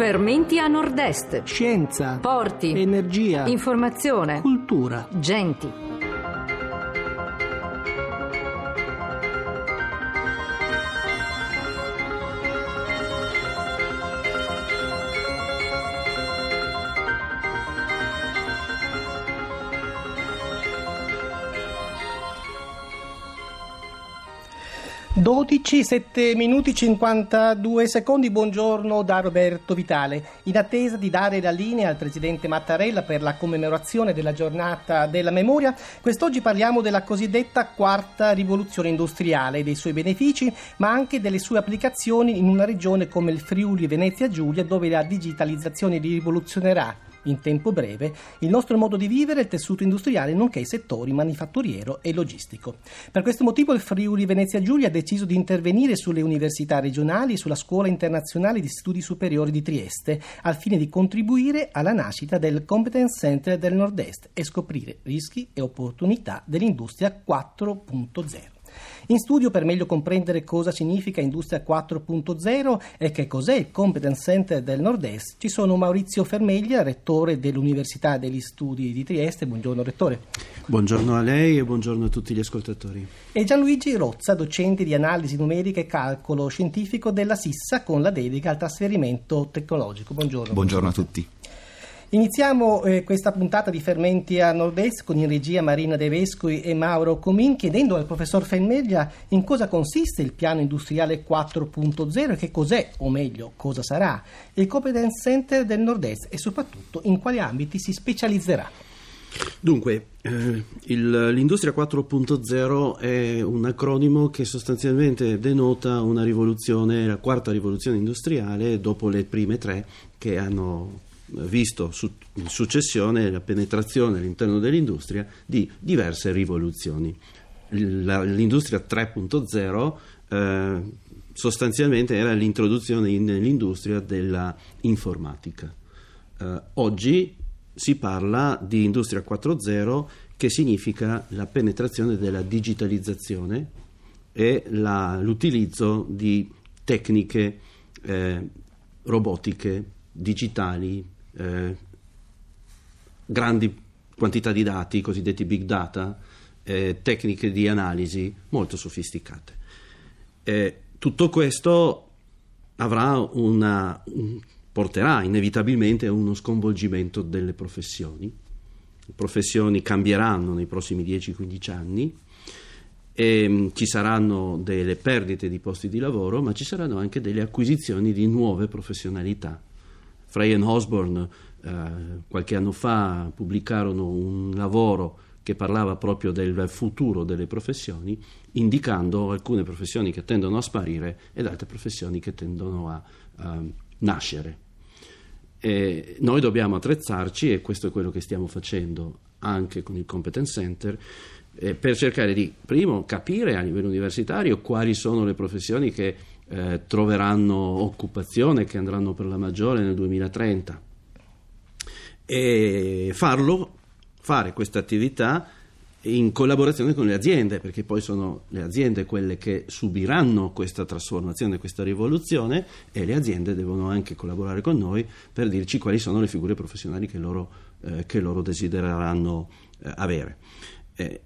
Fermenti a nord-est. Scienza. Porti. Energia. Informazione. Cultura. Genti. Dodici, sette minuti 52 secondi, buongiorno da Roberto Vitale. In attesa di dare la linea al Presidente Mattarella per la commemorazione della giornata della memoria, quest'oggi parliamo della cosiddetta quarta rivoluzione industriale, dei suoi benefici, ma anche delle sue applicazioni in una regione come il Friuli Venezia Giulia, dove la digitalizzazione rivoluzionerà in tempo breve il nostro modo di vivere, il tessuto industriale, nonché i settori manifatturiero e logistico. Per questo motivo il Friuli Venezia Giulia ha deciso di intervenire sulle università regionali e sulla Scuola Internazionale di Studi Superiori di Trieste, al fine di contribuire alla nascita del Competence Center del Nord-Est e scoprire rischi e opportunità dell'industria 4.0. In studio per meglio comprendere cosa significa Industria 4.0 e che cos'è il Competence Center del Nord-Est, ci sono Maurizio Fermeglia, rettore dell'Università degli Studi di Trieste. Buongiorno rettore. Buongiorno a lei e buongiorno a tutti gli ascoltatori. E Gianluigi Rozza, docente di analisi numerica e calcolo scientifico della SISSA con la dedica al trasferimento tecnologico. Buongiorno. Buongiorno a tutti. Iniziamo eh, questa puntata di Fermenti a Nord-Est con in regia Marina De Vescovi e Mauro Comin chiedendo al professor Fenmeglia in cosa consiste il piano industriale 4.0 e che cos'è, o meglio, cosa sarà, il Competence Center del Nord-Est e soprattutto in quali ambiti si specializzerà. Dunque, eh, il, l'Industria 4.0 è un acronimo che sostanzialmente denota una rivoluzione, la quarta rivoluzione industriale dopo le prime tre che hanno visto in successione la penetrazione all'interno dell'industria di diverse rivoluzioni. l'industria 3.0 eh, sostanzialmente era l'introduzione nell'industria della informatica. Eh, oggi si parla di industria 4.0 che significa la penetrazione della digitalizzazione e la, l'utilizzo di tecniche eh, robotiche, digitali, eh, grandi quantità di dati, i cosiddetti big data, eh, tecniche di analisi molto sofisticate. Eh, tutto questo una, un, porterà inevitabilmente a uno sconvolgimento delle professioni. Le professioni cambieranno nei prossimi 10-15 anni. E, mm, ci saranno delle perdite di posti di lavoro, ma ci saranno anche delle acquisizioni di nuove professionalità Frey e Osborne eh, qualche anno fa pubblicarono un lavoro che parlava proprio del futuro delle professioni, indicando alcune professioni che tendono a sparire ed altre professioni che tendono a, a nascere. E noi dobbiamo attrezzarci, e questo è quello che stiamo facendo anche con il Competence Center, eh, per cercare di, primo, capire a livello universitario quali sono le professioni che eh, troveranno occupazione, che andranno per la maggiore nel 2030. E farlo, fare questa attività in collaborazione con le aziende, perché poi sono le aziende quelle che subiranno questa trasformazione, questa rivoluzione e le aziende devono anche collaborare con noi per dirci quali sono le figure professionali che loro, eh, che loro desidereranno eh, avere. Eh,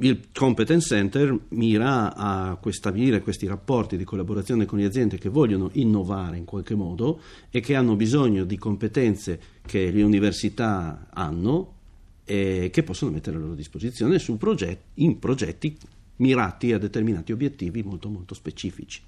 il Competence Center mira a stabilire questi rapporti di collaborazione con le aziende che vogliono innovare in qualche modo e che hanno bisogno di competenze che le università hanno e che possono mettere a loro disposizione progetti, in progetti mirati a determinati obiettivi molto molto specifici.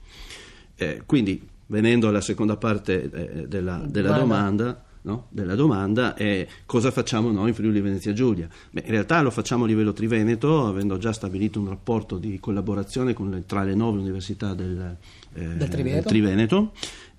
Eh, quindi, venendo alla seconda parte eh, della, della domanda no? della domanda è cosa facciamo noi in Friuli Venezia Giulia. Beh, in realtà lo facciamo a livello triveneto, avendo già stabilito un rapporto di collaborazione le, tra le nove università del, eh, del Triveneto. Del Triveneto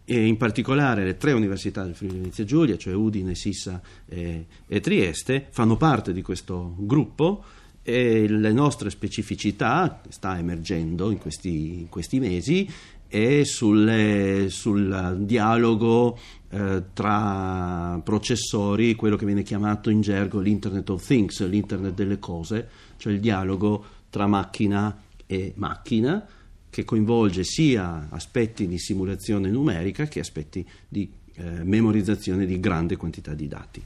e in particolare le tre università del Friuli Venezia Giulia, cioè Udine, Sissa e, e Trieste, fanno parte di questo gruppo e le nostre specificità, che sta emergendo in questi, in questi mesi, e sul dialogo eh, tra processori, quello che viene chiamato in gergo l'Internet of Things, l'Internet delle cose, cioè il dialogo tra macchina e macchina che coinvolge sia aspetti di simulazione numerica che aspetti di eh, memorizzazione di grande quantità di dati.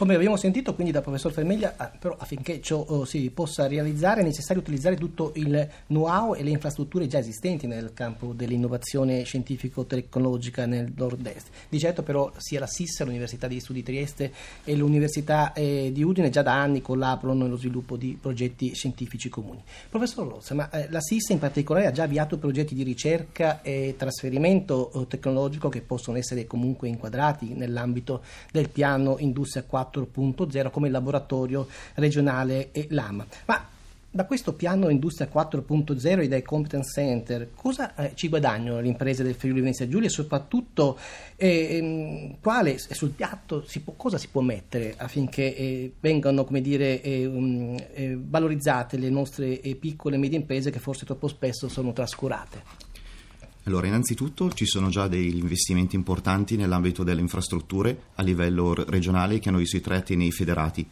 Come abbiamo sentito quindi dal professor Fermeglia, ah, però affinché ciò oh, si possa realizzare è necessario utilizzare tutto il know-how e le infrastrutture già esistenti nel campo dell'innovazione scientifico-tecnologica nel nord-est. Di certo però sia la SIS, l'Università di Studi Trieste e l'Università eh, di Udine già da anni collaborano nello sviluppo di progetti scientifici comuni. Professor Lozza, ma eh, la SIS in particolare ha già avviato progetti di ricerca e trasferimento eh, tecnologico che possono essere comunque inquadrati nell'ambito del piano Industria 4 4.0 come laboratorio regionale e Lama. Ma da questo piano Industria 4.0 e dai competence center, cosa eh, ci guadagnano le imprese del Friuli Venezia Giulia e soprattutto eh, ehm, quale sul piatto si può, cosa si può mettere affinché eh, vengano dire, um, valorizzate le nostre piccole e medie imprese che forse troppo spesso sono trascurate? Allora, innanzitutto ci sono già degli investimenti importanti nell'ambito delle infrastrutture a livello regionale che hanno visto i tre atenei federati.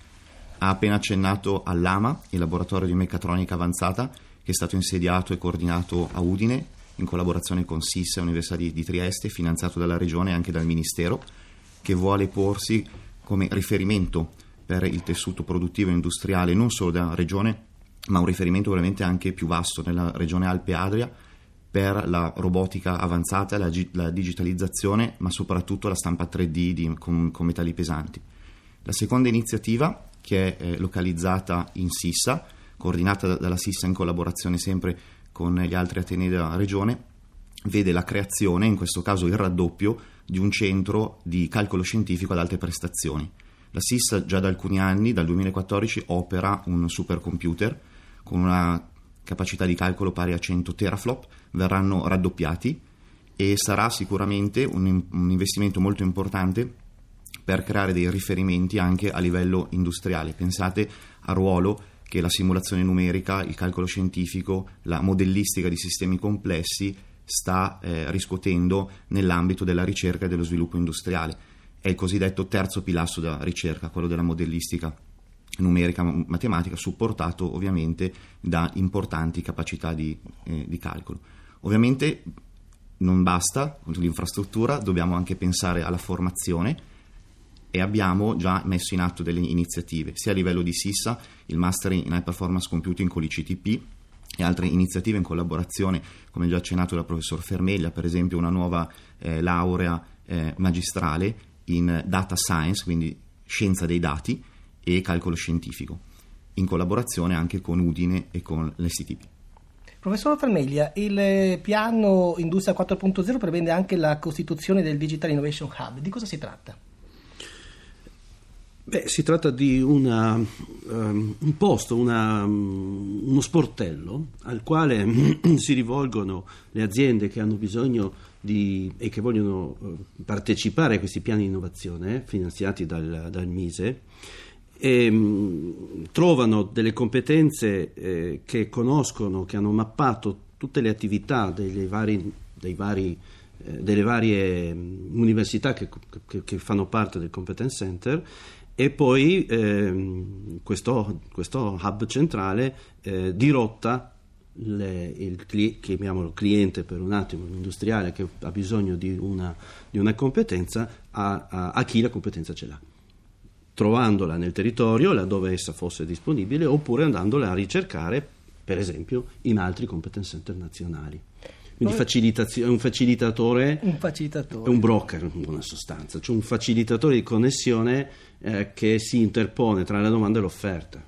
Ha appena accennato all'AMA, il laboratorio di meccatronica avanzata, che è stato insediato e coordinato a Udine in collaborazione con SIS, Università di, di Trieste, finanziato dalla Regione e anche dal Ministero, che vuole porsi come riferimento per il tessuto produttivo e industriale non solo della Regione, ma un riferimento veramente anche più vasto nella Regione Alpe Adria per la robotica avanzata, la, la digitalizzazione, ma soprattutto la stampa 3D di, con, con, metalli pesanti. La seconda iniziativa, che è eh, localizzata in Sissa, coordinata dalla Sissa in collaborazione sempre con gli altri atenei della regione, vede la creazione, in questo caso il raddoppio, di un centro di calcolo scientifico ad alte prestazioni. La SIS già da alcuni anni, dal 2014, opera un supercomputer con una capacità di calcolo pari a 100 teraflop, verranno raddoppiati e sarà sicuramente un, un investimento molto importante per creare dei riferimenti anche a livello industriale. Pensate al ruolo che la simulazione numerica, il calcolo scientifico, la modellistica di sistemi complessi sta eh, riscuotendo nell'ambito della ricerca e dello sviluppo industriale. È il cosiddetto terzo pilastro della ricerca, quello della modellistica numerica matematica supportato ovviamente da importanti capacità di, eh, di calcolo. Ovviamente non basta l'infrastruttura, dobbiamo anche pensare alla formazione e abbiamo già messo in atto delle iniziative, sia a livello di SISA, il Master in High Performance Computing con l'ICTP e altre iniziative in collaborazione, come già accennato dal professor Fermeglia, per esempio una nuova eh, laurea eh, magistrale in Data Science, quindi scienza dei dati, e calcolo scientifico, in collaborazione anche con Udine e con l'STP. Professor Fermeglia, il piano Industria 4.0 prevede anche la costituzione del Digital Innovation Hub. Di cosa si tratta? Beh, si tratta di una, um, un posto, una, um, uno sportello al quale si rivolgono le aziende che hanno bisogno di, e che vogliono uh, partecipare a questi piani di innovazione eh, finanziati dal, dal Mise e mh, mm, trovano delle competenze eh, che conoscono, che hanno mappato tutte le attività vari, vari, eh, delle varie mm, università che, che, che, fanno parte del Competence Center e poi eh, questo, questo, hub centrale eh, dirotta le, il, chiamiamolo cliente per un attimo, l'industriale che ha bisogno di una, di una competenza a, a, a chi la competenza ce l'ha trovandola nel territorio laddove essa fosse disponibile oppure andandola a ricercare per esempio in altri competence center nazionali. Quindi facilitazio- un facilitatore, un facilitatore è un broker in buona sostanza, cioè un facilitatore di connessione eh, che si interpone tra la domanda e l'offerta.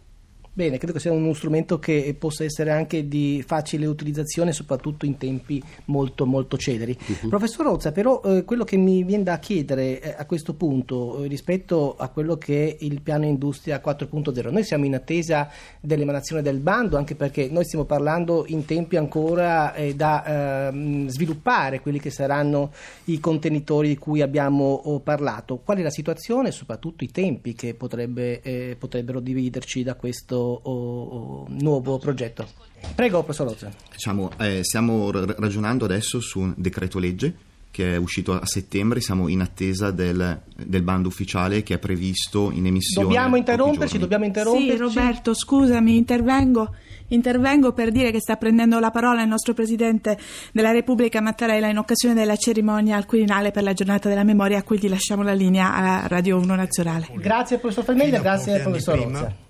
Bene, credo che sia uno strumento che possa essere anche di facile utilizzazione, soprattutto in tempi molto, molto celeri. Uh-huh. Professor Rozza, però eh, quello che mi viene da chiedere eh, a questo punto eh, rispetto a quello che è il piano Industria 4.0, noi siamo in attesa dell'emanazione del bando, anche perché noi stiamo parlando in tempi ancora eh, da ehm, sviluppare quelli che saranno i contenitori di cui abbiamo oh, parlato. Qual è la situazione e soprattutto i tempi che potrebbe, eh, potrebbero dividerci da questo o, o nuovo progetto. Prego, professor Lozza. Diciamo, eh, stiamo ragionando adesso su un decreto legge che è uscito a settembre, siamo in attesa del, del bando ufficiale che è previsto in emissione. Dobbiamo interromperci, dobbiamo interromperci. Sì, Roberto, scusami, intervengo. Intervengo per dire che sta prendendo la parola il nostro Presidente della Repubblica Mattarella in occasione della cerimonia al Quirinale per la giornata della memoria a cui gli lasciamo la linea a Radio 1 Nazionale. Grazie professor Falmeglia, Fino a grazie professor Rozza.